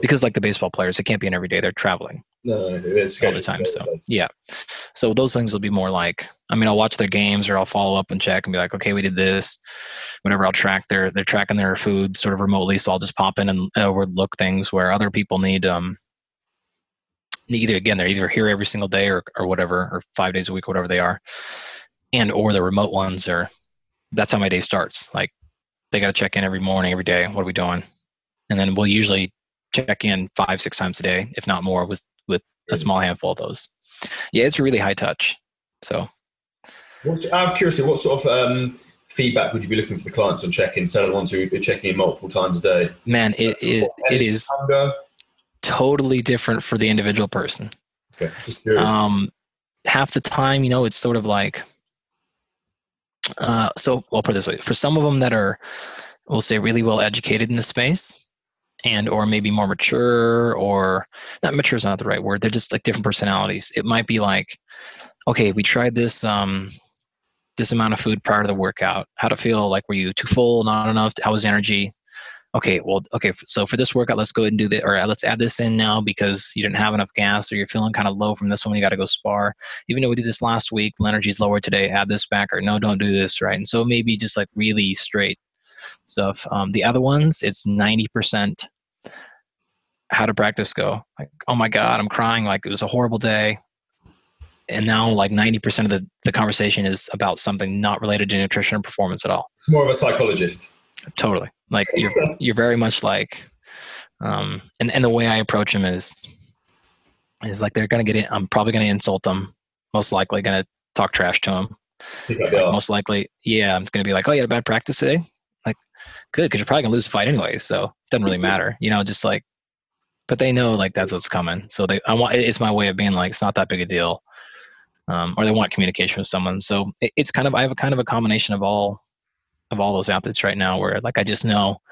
Because like the baseball players it can't be in every day they're traveling no, it's all the time so yeah so those things will be more like i mean i'll watch their games or i'll follow up and check and be like okay we did this whenever i'll track their they're tracking their food sort of remotely so i'll just pop in and overlook things where other people need um either again they're either here every single day or, or whatever or five days a week whatever they are and or the remote ones are that's how my day starts. Like they got to check in every morning every day what are we doing? And then we'll usually check in five six times a day if not more with a small handful of those. Yeah it's really high touch. So What's, I'm curious what sort of um, feedback would you be looking for the clients on check-in instead of the ones who are checking in multiple times a day. Man it, it, it is hunger? totally different for the individual person. Okay um half the time you know it's sort of like uh so i'll put it this way. For some of them that are we'll say really well educated in the space and or maybe more mature or not mature is not the right word they're just like different personalities. It might be like okay we tried this um this amount of food prior to the workout. How'd it feel? Like were you too full not enough? How was energy? Okay well okay so for this workout let's go ahead and do this or uh, let's add this in now because you didn't have enough gas or you're feeling kind of low from this one you got to go spar. Even though we did this last week the energy's lower today add this back or no don't do this right? And so maybe just like really straight stuff. Um, the other ones, it's 90% how to practice go. Like, oh my God, I'm crying. Like, it was a horrible day. And now, like 90% of the, the conversation is about something not related to nutrition or performance at all. More of a psychologist. Totally. Like, you're, you're very much like, um, and, and the way I approach them is, is like they're going to get in. I'm probably going to insult them. Most likely going to talk trash to them. Like most likely, yeah, I'm going to be like, oh, you had a bad practice today Like good because you're probably gonna lose the fight anyway, so it doesn't really matter. You know, just like, but they know like that's what's coming. So they, I want it's my way of being like it's not that big a deal, um, or they want communication with someone. So it, it's kind of I have a kind of a combination of all of all those athletes right now where like I just know.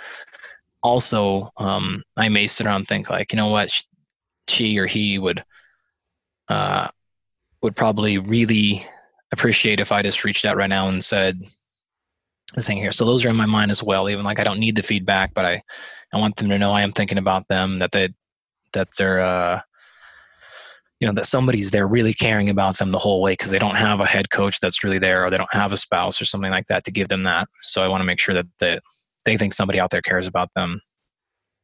Also, um, I may sit around and think like, you know what, she or he would uh, would probably really appreciate if I just reached out right now and said, this thing here. So those are in my mind as well. Even like I don't need the feedback, but I, I want them to know I am thinking about them. That they, that they're, uh, you know, that somebody's there really caring about them the whole way because they don't have a head coach that's really there, or they don't have a spouse or something like that to give them that. So I want to make sure that they, they think somebody out there cares about them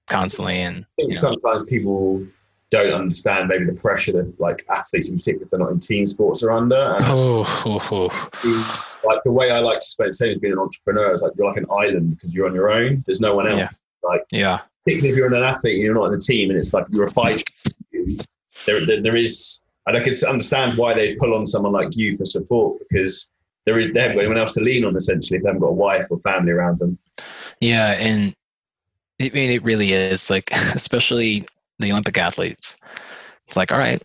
constantly. And you know. sometimes people don't understand maybe the pressure that like athletes in particular if they're not in team sports are under. And oh, oh, oh. Like the way I like to spend same as being an entrepreneur is like you're like an island because you're on your own. There's no one else. Yeah. Like yeah. Particularly if you're an athlete and you're not in a team and it's like you're a fighter. There, there, there is, and I can understand why they pull on someone like you for support because there is they haven't anyone else to lean on essentially if they haven't got a wife or family around them. Yeah, and I mean it really is like especially the Olympic athletes. It's like, all right,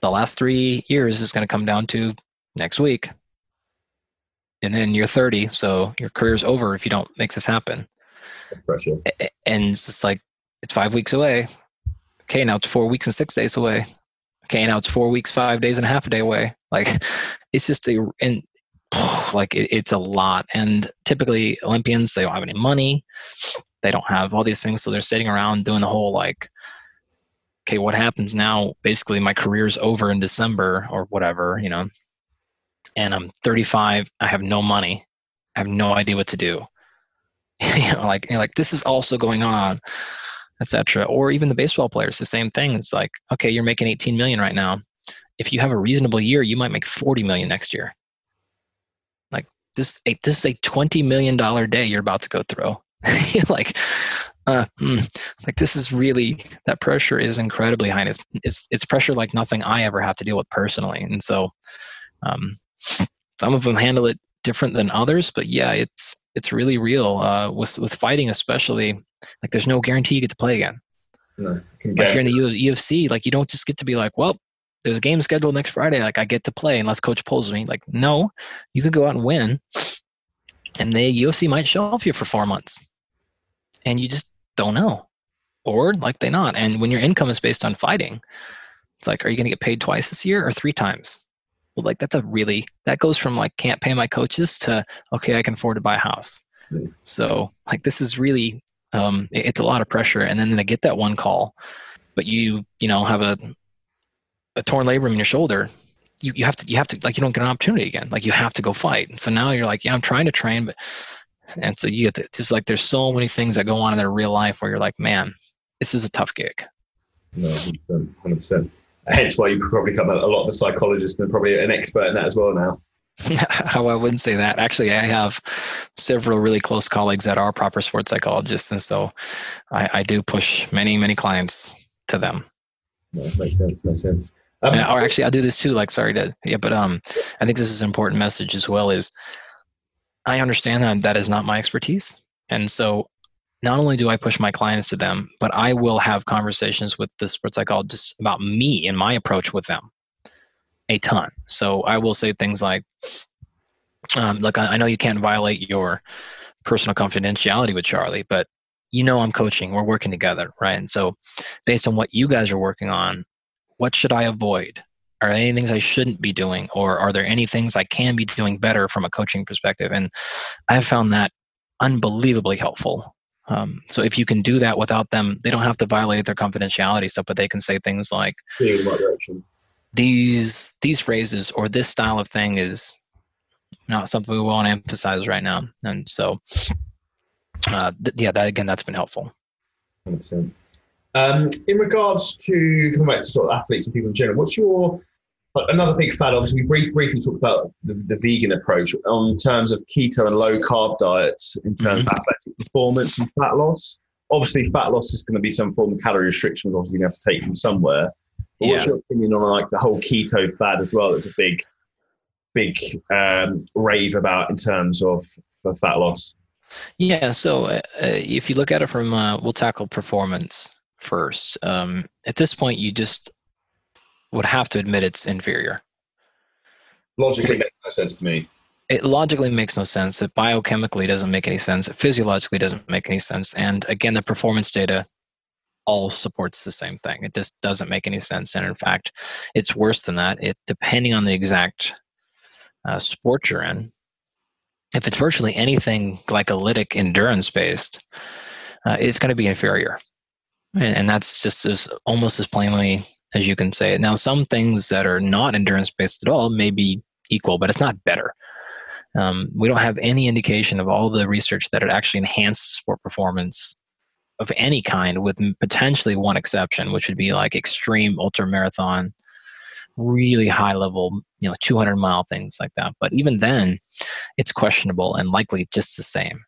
the last three years is going to come down to next week. And then you're 30, so your career's over if you don't make this happen. Pressure. And it's just like, it's five weeks away. Okay, now it's four weeks and six days away. Okay, now it's four weeks, five days and a half a day away. Like, it's just a, and like it, it's a lot. And typically, Olympians, they don't have any money. They don't have all these things. So they're sitting around doing the whole like, okay, what happens now? Basically, my career's over in December or whatever, you know, and I'm 35. I have no money. I have no idea what to do. you know, like, you know, like this is also going on, etc. Or even the baseball players, the same thing. It's like, okay, you're making 18 million right now. If you have a reasonable year, you might make 40 million next year. Like this, this is a 20 million dollar day you're about to go through. like uh, hmm, like this is really that pressure is incredibly high. It's, it's it's pressure like nothing I ever have to deal with personally, and so um, some of them handle it different than others. But yeah, it's it's really real uh, with with fighting, especially. Like there's no guarantee you get to play again. No, like you're in the UFC, like you don't just get to be like, well, there's a game scheduled next Friday, like I get to play unless coach pulls me. Like no, you could go out and win, and the UFC might shelf you for four months and you just don't know or like they not and when your income is based on fighting it's like are you going to get paid twice this year or three times well like that's a really that goes from like can't pay my coaches to okay i can afford to buy a house mm. so like this is really um it, it's a lot of pressure and then they get that one call but you you know have a a torn labrum in your shoulder you, you have to you have to like you don't get an opportunity again like you have to go fight and so now you're like yeah i'm trying to train but and so you get the, just like there's so many things that go on in their real life where you're like, man, this is a tough gig. No, 100%. Hence why you probably become a, a lot of a psychologist and probably an expert in that as well now. How I wouldn't say that. Actually, I have several really close colleagues that are proper sports psychologists, and so I, I do push many, many clients to them. No, makes sense. Makes sense. Um, or actually, I'll do this too. Like, sorry to yeah, but um, I think this is an important message as well. Is I understand that that is not my expertise. And so not only do I push my clients to them, but I will have conversations with the sports psychologists about me and my approach with them a ton. So I will say things like, um, look, I know you can't violate your personal confidentiality with Charlie, but you know I'm coaching. We're working together, right? And so based on what you guys are working on, what should I avoid? are there any things I shouldn't be doing, or are there any things I can be doing better from a coaching perspective? And I have found that unbelievably helpful. Um, so if you can do that without them, they don't have to violate their confidentiality stuff, but they can say things like, "These these phrases or this style of thing is not something we want to emphasize right now." And so, uh, th- yeah, that again, that's been helpful. 100%. Um, in regards to coming back to sort of athletes and people in general, what's your Another big fad, obviously, we brief, briefly talked about the, the, vegan approach on terms of keto and low carb diets in terms mm-hmm. of athletic performance and fat loss. Obviously, fat loss is going to be some form of calorie restriction, obviously, you have to take from somewhere. But yeah. what's your opinion on like the whole keto fad as well? It's a big, big um, rave about in terms of fat loss. Yeah, so uh, if you look at it from, uh, we'll tackle performance first. Um, at this point, you just would have to admit it's inferior. Logically makes no sense to me. It logically makes no sense. It biochemically doesn't make any sense. It physiologically doesn't make any sense. And again, the performance data all supports the same thing. It just doesn't make any sense. And in fact, it's worse than that. It depending on the exact uh, sport you're in. If it's virtually anything glycolytic endurance based, uh, it's going to be inferior, and, and that's just as almost as plainly as you can say it. Now, some things that are not endurance based at all may be equal, but it's not better. Um, we don't have any indication of all the research that it actually enhanced sport performance of any kind, with potentially one exception, which would be like extreme ultra marathon, really high level, you know, 200 mile things like that. But even then, it's questionable and likely just the same.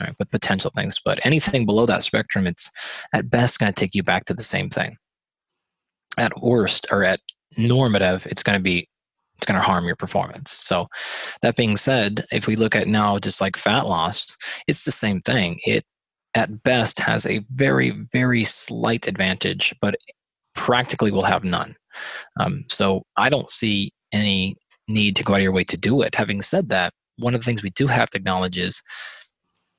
Right, with potential things, but anything below that spectrum, it's at best going to take you back to the same thing at worst or at normative, it's going to be it's going to harm your performance. So, that being said, if we look at now just like fat loss, it's the same thing. It at best has a very very slight advantage, but practically will have none. Um, so I don't see any need to go out of your way to do it. Having said that, one of the things we do have to acknowledge is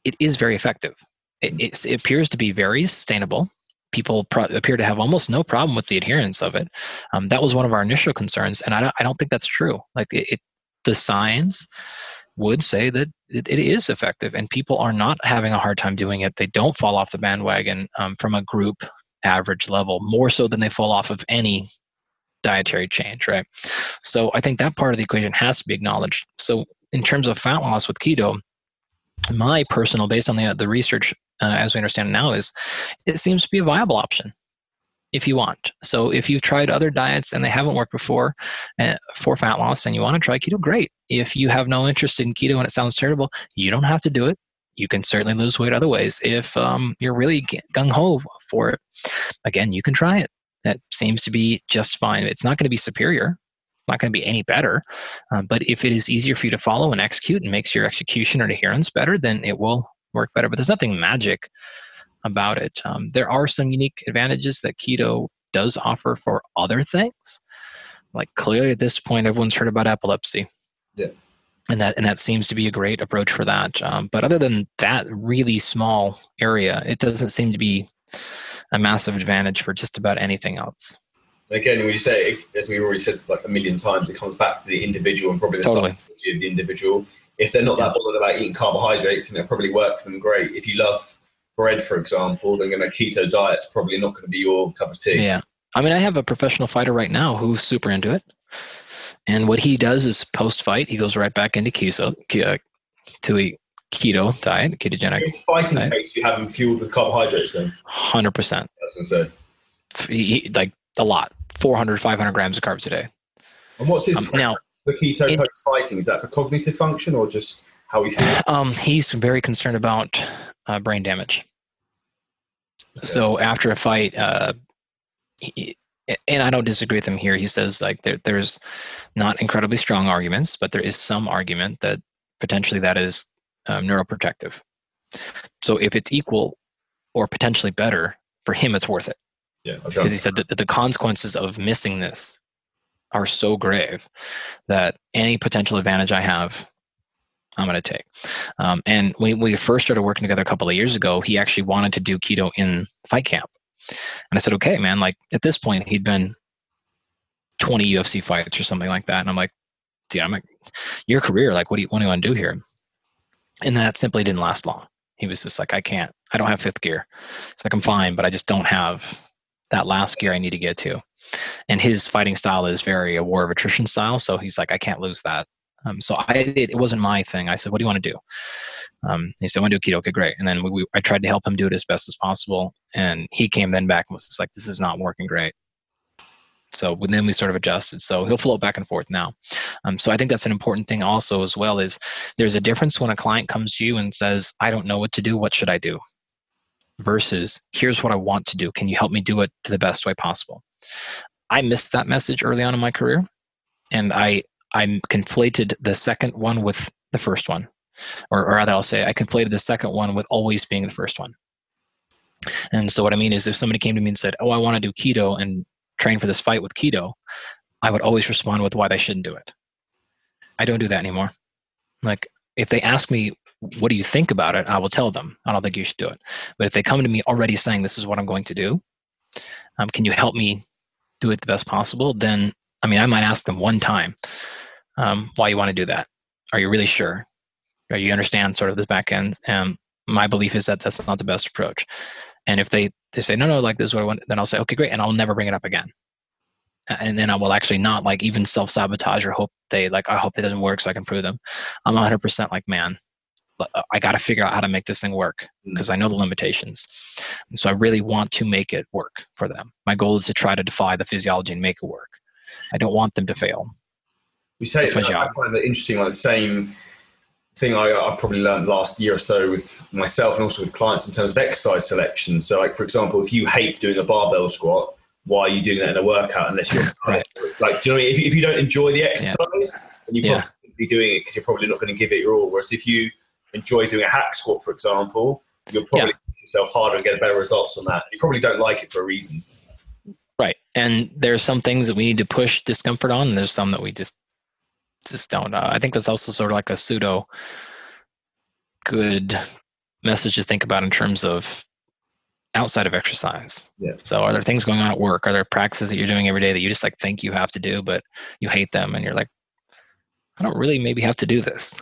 it is very effective. It, it appears to be very sustainable. People pro- appear to have almost no problem with the adherence of it. Um, that was one of our initial concerns, and I don't, I don't think that's true. Like it, it the signs would say that it, it is effective, and people are not having a hard time doing it. They don't fall off the bandwagon um, from a group average level more so than they fall off of any dietary change, right? So I think that part of the equation has to be acknowledged. So in terms of fat loss with keto, my personal, based on the the research uh, as we understand now, is it seems to be a viable option if you want. So if you've tried other diets and they haven't worked before uh, for fat loss and you want to try keto, great. If you have no interest in keto and it sounds terrible, you don't have to do it. You can certainly lose weight other ways. If um, you're really gung ho for it, again, you can try it. That seems to be just fine. It's not going to be superior. Not going to be any better. Um, but if it is easier for you to follow and execute and makes your execution or adherence better, then it will work better. But there's nothing magic about it. Um, there are some unique advantages that keto does offer for other things. Like clearly at this point, everyone's heard about epilepsy. Yeah. And that and that seems to be a great approach for that. Um, but other than that really small area, it doesn't seem to be a massive advantage for just about anything else. Again, when you say, as we already said like a million times, it comes back to the individual and probably the totally. psychology of the individual. If they're not that bothered about eating carbohydrates, then it probably work for them great. If you love bread, for example, then a keto diet's probably not going to be your cup of tea. Yeah. I mean, I have a professional fighter right now who's super into it. And what he does is post fight, he goes right back into keto, uh, to a keto diet, ketogenic. In fighting diet. phase, you have him fueled with carbohydrates then? 100%. I was going to say. He, like a lot, 400, 500 grams of carbs a day. And what's his um, now, the keto post fighting? Is that for cognitive function or just how he feels? Um, he's very concerned about uh, brain damage. Okay. So after a fight, uh, he, and I don't disagree with him here. He says like there, there's not incredibly strong arguments, but there is some argument that potentially that is um, neuroprotective. So if it's equal or potentially better for him, it's worth it. Yeah, because he said that the consequences of missing this are so grave that any potential advantage I have I'm going to take. Um, and when we first started working together a couple of years ago, he actually wanted to do keto in fight camp. And I said, okay, man, like at this point, he'd been 20 UFC fights or something like that. And I'm like, dude, I'm like, your career, like, what do you, what do you want to do here? And that simply didn't last long. He was just like, I can't, I don't have fifth gear. It's like, I'm fine, but I just don't have that last gear I need to get to. And his fighting style is very a war of attrition style. So he's like, I can't lose that. Um, so I it, it, wasn't my thing. I said, "What do you want to do?" Um, he said, "I want to do keto." Okay, great. And then we, we, I tried to help him do it as best as possible. And he came then back and was just like, "This is not working great." So then we sort of adjusted. So he'll float back and forth now. Um, so I think that's an important thing also as well is there's a difference when a client comes to you and says, "I don't know what to do. What should I do?" Versus, "Here's what I want to do. Can you help me do it to the best way possible?" I missed that message early on in my career, and I I conflated the second one with the first one. Or, or rather, I'll say I conflated the second one with always being the first one. And so what I mean is if somebody came to me and said, oh, I want to do keto and train for this fight with keto, I would always respond with why they shouldn't do it. I don't do that anymore. Like if they ask me, what do you think about it? I will tell them, I don't think you should do it. But if they come to me already saying, this is what I'm going to do, um, can you help me do it the best possible? Then, I mean, I might ask them one time, um, why you want to do that. Are you really sure? Or you understand sort of the back end? And my belief is that that's not the best approach. And if they, they say, no, no, like this is what I want, then I'll say, okay, great. And I'll never bring it up again. And then I will actually not like even self sabotage or hope they like, I hope it doesn't work so I can prove them. I'm 100% like, man, I got to figure out how to make this thing work because mm. I know the limitations. And so I really want to make it work for them. My goal is to try to defy the physiology and make it work. I don't want them to fail. We say it, I find that interesting, like the same thing I, I, probably learned last year or so with myself and also with clients in terms of exercise selection. So, like for example, if you hate doing a barbell squat, why are you doing that in a workout unless you're right. like, do you know, if, if you don't enjoy the exercise, yeah. then you yeah. probably be doing it because you're probably not going to give it your all. Whereas if you enjoy doing a hack squat, for example, you'll probably yeah. push yourself harder and get better results on that. You probably don't like it for a reason. Right. And there's some things that we need to push discomfort on, and there's some that we just just don't. Uh, I think that's also sort of like a pseudo good message to think about in terms of outside of exercise. Yeah. So are there things going on at work? Are there practices that you're doing every day that you just like think you have to do, but you hate them and you're like, I don't really maybe have to do this.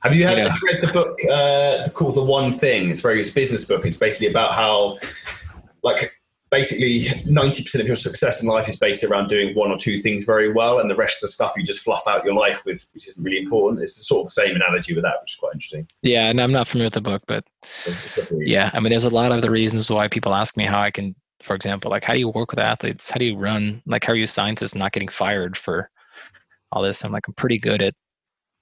Have you, had, have you read the book uh, called The One Thing? It's very it's a business book. It's basically about how like basically 90% of your success in life is based around doing one or two things very well and the rest of the stuff you just fluff out your life with which isn't really important. It's the sort of same analogy with that which is quite interesting. Yeah and i'm not familiar with the book but yeah i mean there's a lot of the reasons why people ask me how i can for example like how do you work with athletes? How do you run? Like how are you scientists not getting fired for all this? I'm like i'm pretty good at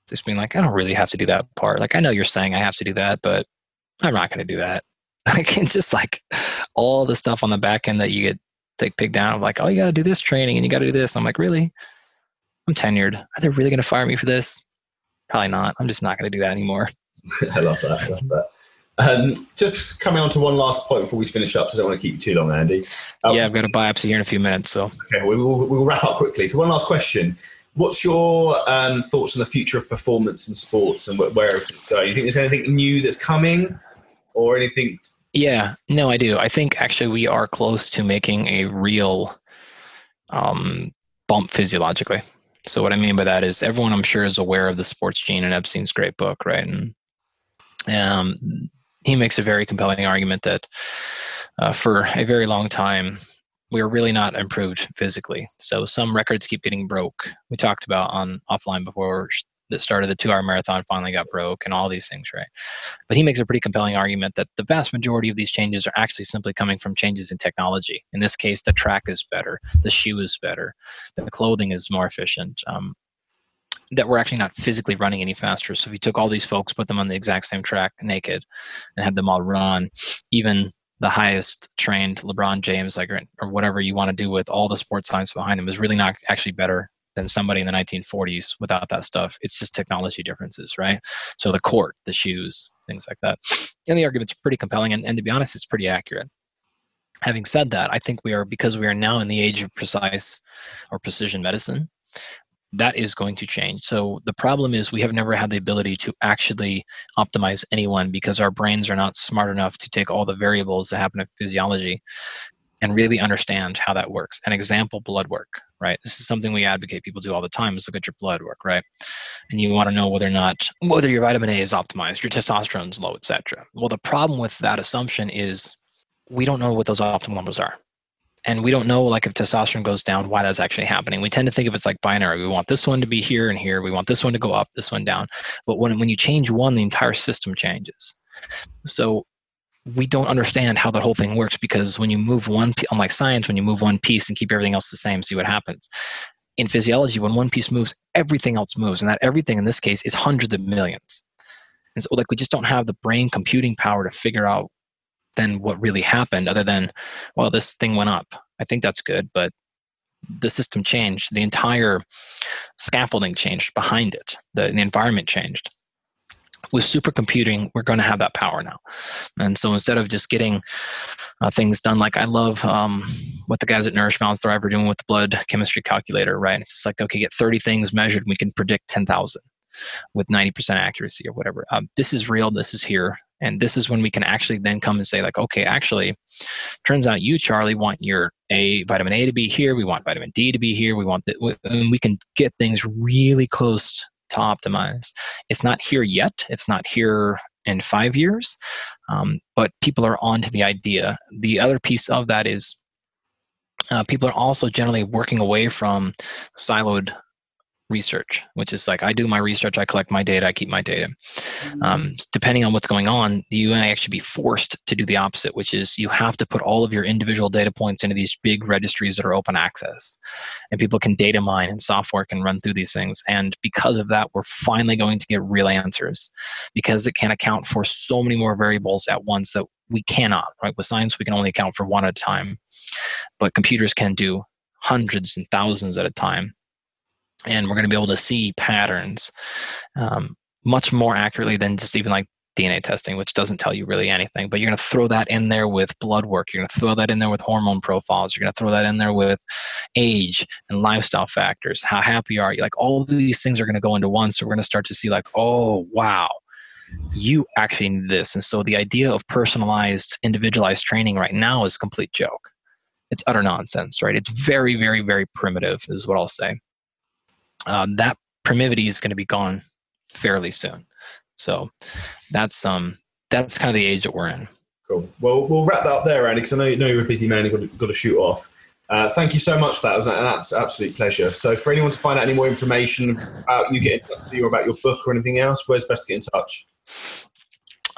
just being like i don't really have to do that part. Like i know you're saying i have to do that but i'm not going to do that. Like and just like all the stuff on the back end that you get take picked down like oh you got to do this training and you got to do this. I'm like really? I'm tenured. Are they really going to fire me for this? Probably not. I'm just not going to do that anymore. I love that. I love that. Um, just coming on to one last point before we finish up, so I don't want to keep you too long, Andy. Um, yeah, I've got a biopsy here in a few minutes, so. okay, we will, we'll wrap up quickly. So, one last question: What's your um, thoughts on the future of performance in sports and where everything's going? You think there's anything new that's coming, or anything yeah, no, I do. I think actually we are close to making a real um, bump physiologically. So what I mean by that is everyone I'm sure is aware of the sports gene in Epstein's great book, right? And um, he makes a very compelling argument that uh, for a very long time we are really not improved physically. So some records keep getting broke. We talked about on offline before that started the two hour marathon finally got broke and all these things, right? But he makes a pretty compelling argument that the vast majority of these changes are actually simply coming from changes in technology. In this case, the track is better, the shoe is better, the clothing is more efficient. Um, that we're actually not physically running any faster. So if you took all these folks, put them on the exact same track naked, and had them all run, even the highest trained LeBron James, like or whatever you want to do with all the sports science behind him, is really not actually better than somebody in the 1940s without that stuff. It's just technology differences, right? So the court, the shoes, things like that. And the argument's pretty compelling, and, and to be honest, it's pretty accurate. Having said that, I think we are, because we are now in the age of precise or precision medicine, that is going to change. So the problem is we have never had the ability to actually optimize anyone because our brains are not smart enough to take all the variables that happen in physiology and really understand how that works. An example, blood work, right? This is something we advocate people do all the time is look at your blood work, right? And you want to know whether or not whether your vitamin A is optimized, your testosterone's low, etc. Well, the problem with that assumption is we don't know what those optimal numbers are. And we don't know like if testosterone goes down, why that's actually happening. We tend to think of it's like binary. We want this one to be here and here. We want this one to go up, this one down. But when when you change one, the entire system changes. So we don't understand how the whole thing works because when you move one unlike science when you move one piece and keep everything else the same see what happens in physiology when one piece moves everything else moves and that everything in this case is hundreds of millions and so like we just don't have the brain computing power to figure out then what really happened other than well this thing went up. I think that's good but the system changed. The entire scaffolding changed behind it. The, the environment changed. With supercomputing, we're going to have that power now. And so instead of just getting uh, things done, like I love um, what the guys at Nourish Balance Thrive are doing with the blood chemistry calculator, right? It's just like, okay, get 30 things measured, and we can predict 10,000 with 90% accuracy or whatever. Um, this is real, this is here. And this is when we can actually then come and say, like, okay, actually, turns out you, Charlie, want your A, vitamin A to be here. We want vitamin D to be here. We want that. And we can get things really close to optimize. It's not here yet. It's not here in five years, um, but people are on to the idea. The other piece of that is uh, people are also generally working away from siloed research, which is like I do my research, I collect my data, I keep my data. Mm-hmm. Um, depending on what's going on, you may actually be forced to do the opposite, which is you have to put all of your individual data points into these big registries that are open access. And people can data mine and software can run through these things. And because of that, we're finally going to get real answers because it can account for so many more variables at once that we cannot, right? With science, we can only account for one at a time, but computers can do hundreds and thousands at a time and we're going to be able to see patterns um, much more accurately than just even like DNA testing, which doesn't tell you really anything. But you're going to throw that in there with blood work. You're going to throw that in there with hormone profiles. You're going to throw that in there with age and lifestyle factors. How happy are you? Like all these things are going to go into one. So we're going to start to see like, oh wow, you actually need this. And so the idea of personalized, individualized training right now is complete joke. It's utter nonsense, right? It's very, very, very primitive, is what I'll say. Um, that primitivity is going to be gone fairly soon. So that's um that's kind of the age that we're in. Cool. Well, we'll wrap that up there, Andy, because I know, you know you're a busy man. You've got to, got to shoot off. Uh, thank you so much for that. It was an absolute pleasure. So, for anyone to find out any more information about you, get in touch with you or about your book or anything else, where's best to get in touch?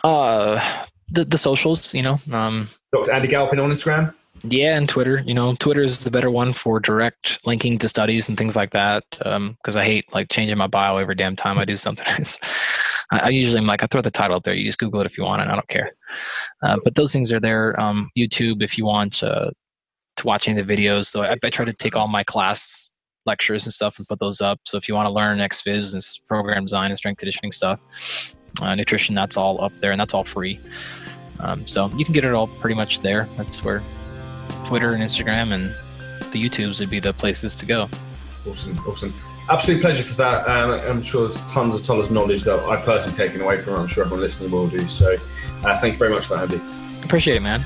Uh, the the socials, you know. Um, Dr. Andy Galpin on Instagram. Yeah, and Twitter. You know, Twitter is the better one for direct linking to studies and things like that. Because um, I hate like changing my bio every damn time I do something. I, I, usually am like, I throw the title up there. You just Google it if you want, and I don't care. Uh, but those things are there. Um, YouTube, if you want uh, to watch any of the videos. So I, I try to take all my class lectures and stuff and put those up. So if you want to learn XPhys and program design and strength conditioning stuff, uh, nutrition, that's all up there and that's all free. Um, so you can get it all pretty much there. That's where Twitter and Instagram and the YouTubes would be the places to go. Awesome, awesome. Absolute pleasure for that. Um, I'm sure there's tons of Toller's knowledge that I've personally taken away from it. I'm sure everyone listening will do. So uh, thank you very much for that, Andy. Appreciate it, man.